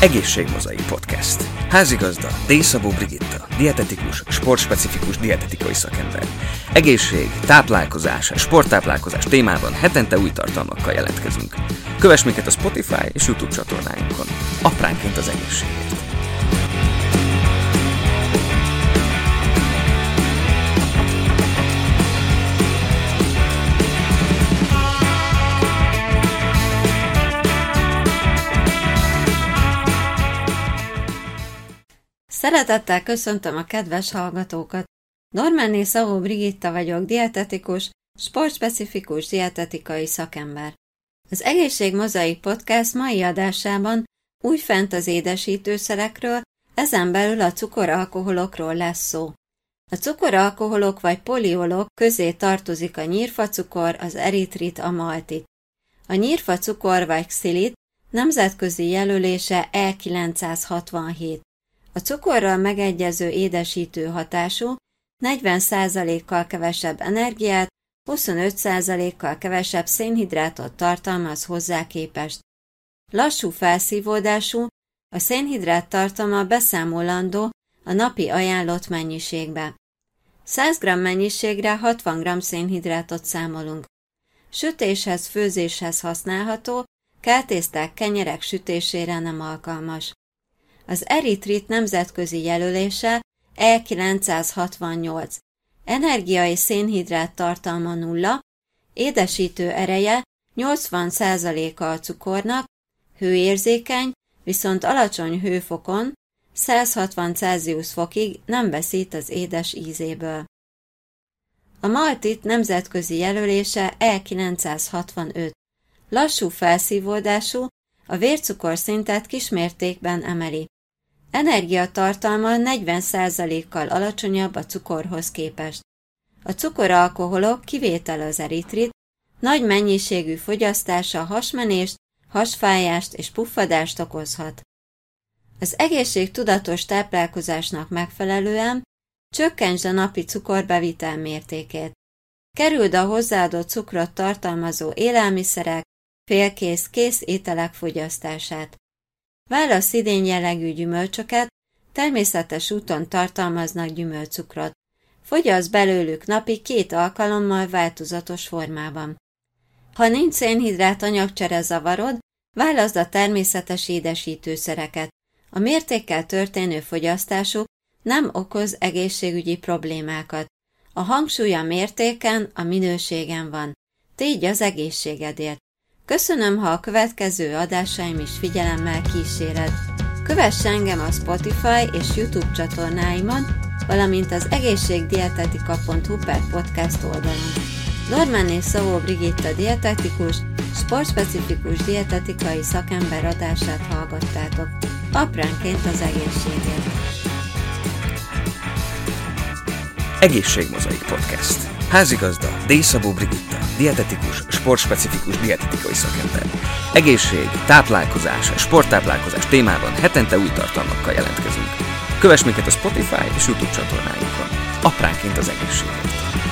Egészségmozai Podcast. Házigazda D. Szabó Brigitta, dietetikus, sportspecifikus dietetikai szakember. Egészség, táplálkozás, sporttáplálkozás témában hetente új tartalmakkal jelentkezünk. Kövess minket a Spotify és YouTube csatornáinkon. Apránként az egészségért. Szeretettel köszöntöm a kedves hallgatókat! Normanné Szavó Brigitta vagyok, dietetikus, sportspecifikus dietetikai szakember. Az Egészség Mozaik Podcast mai adásában újfent az édesítőszerekről, ezen belül a cukoralkoholokról lesz szó. A cukoralkoholok vagy poliolok közé tartozik a nyírfacukor, az eritrit, a maltit. A nyírfacukor vagy xilit nemzetközi jelölése E967. A cukorral megegyező édesítő hatású, 40%-kal kevesebb energiát, 25%-kal kevesebb szénhidrátot tartalmaz hozzá képest. Lassú felszívódású, a szénhidrát tartalma beszámolandó a napi ajánlott mennyiségbe. 100 g mennyiségre 60 g szénhidrátot számolunk. Sütéshez, főzéshez használható, keltészták, kenyerek sütésére nem alkalmas. Az eritrit nemzetközi jelölése E968. Energiai szénhidrát tartalma nulla, édesítő ereje 80%-a a cukornak, hőérzékeny, viszont alacsony hőfokon 160 Celsius fokig nem veszít az édes ízéből. A maltit nemzetközi jelölése E965. Lassú felszívódású, a vércukor szintet kismértékben emeli. Energiatartalma 40%-kal alacsonyabb a cukorhoz képest. A cukoralkoholok kivétel az eritrit, nagy mennyiségű fogyasztása hasmenést, hasfájást és puffadást okozhat. Az egészség tudatos táplálkozásnak megfelelően csökkentsd a napi cukorbevitel mértékét. Kerüld a hozzáadott cukrot tartalmazó élelmiszerek, félkész kész ételek fogyasztását. Válasz idén jellegű gyümölcsöket, természetes úton tartalmaznak gyümölcukrot. Fogyasz belőlük napi két alkalommal változatos formában. Ha nincs szénhidrát anyagcsere zavarod, válaszd a természetes édesítőszereket. A mértékkel történő fogyasztásuk nem okoz egészségügyi problémákat. A hangsúly a mértéken, a minőségen van. Tégy az egészségedért. Köszönöm, ha a következő adásaim is figyelemmel kíséred. Kövess engem a Spotify és YouTube csatornáimon, valamint az egészségdietetika.hu per podcast oldalon. Norman és Szavó Brigitta dietetikus, sportspecifikus dietetikai szakember adását hallgattátok. Apránként az egészségért. Egészségmozaik Podcast. Házigazda D. Szabó Brigitta, dietetikus, sportspecifikus dietetikai szakember. Egészség, táplálkozás, sporttáplálkozás témában hetente új tartalmakkal jelentkezünk. Kövess minket a Spotify és YouTube csatornáinkon. Apránként az egészségért.